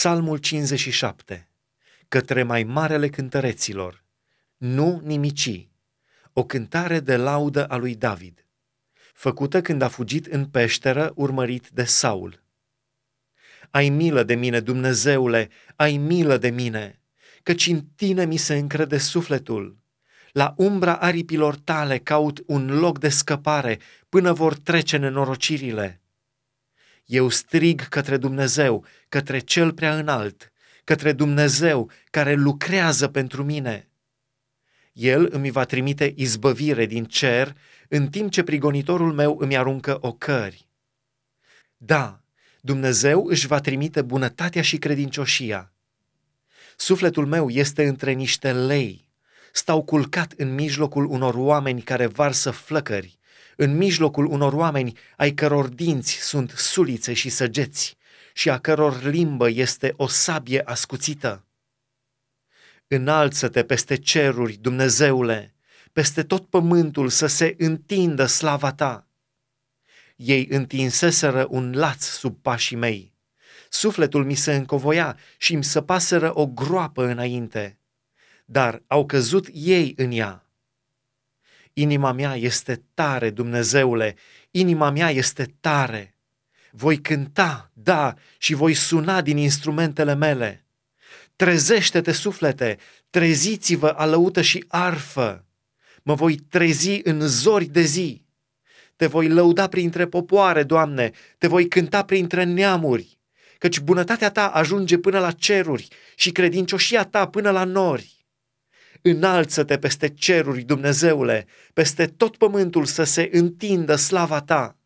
Psalmul 57, către mai marele cântăreților, nu nimici, o cântare de laudă a lui David, făcută când a fugit în peșteră urmărit de Saul. Ai milă de mine, Dumnezeule, ai milă de mine, căci în tine mi se încrede sufletul. La umbra aripilor tale caut un loc de scăpare până vor trece nenorocirile. Eu strig către Dumnezeu, către Cel prea înalt, către Dumnezeu care lucrează pentru mine. El îmi va trimite izbăvire din cer, în timp ce prigonitorul meu îmi aruncă ocări. Da, Dumnezeu își va trimite bunătatea și credincioșia. Sufletul meu este între niște lei. Stau culcat în mijlocul unor oameni care varsă flăcări, în mijlocul unor oameni ai căror dinți sunt sulițe și săgeți și a căror limbă este o sabie ascuțită. Înalță-te peste ceruri, Dumnezeule, peste tot pământul să se întindă slava ta. Ei întinseseră un laț sub pașii mei. Sufletul mi se încovoia și îmi săpaseră o groapă înainte, dar au căzut ei în ea. Inima mea este tare, Dumnezeule, inima mea este tare. Voi cânta, da, și voi suna din instrumentele mele. Trezește-te, suflete, treziți-vă alăută și arfă. Mă voi trezi în zori de zi. Te voi lăuda printre popoare, Doamne, te voi cânta printre neamuri, căci bunătatea ta ajunge până la ceruri și credincioșia ta până la nori. Înalță-te peste ceruri, Dumnezeule, peste tot pământul să se întindă slava ta.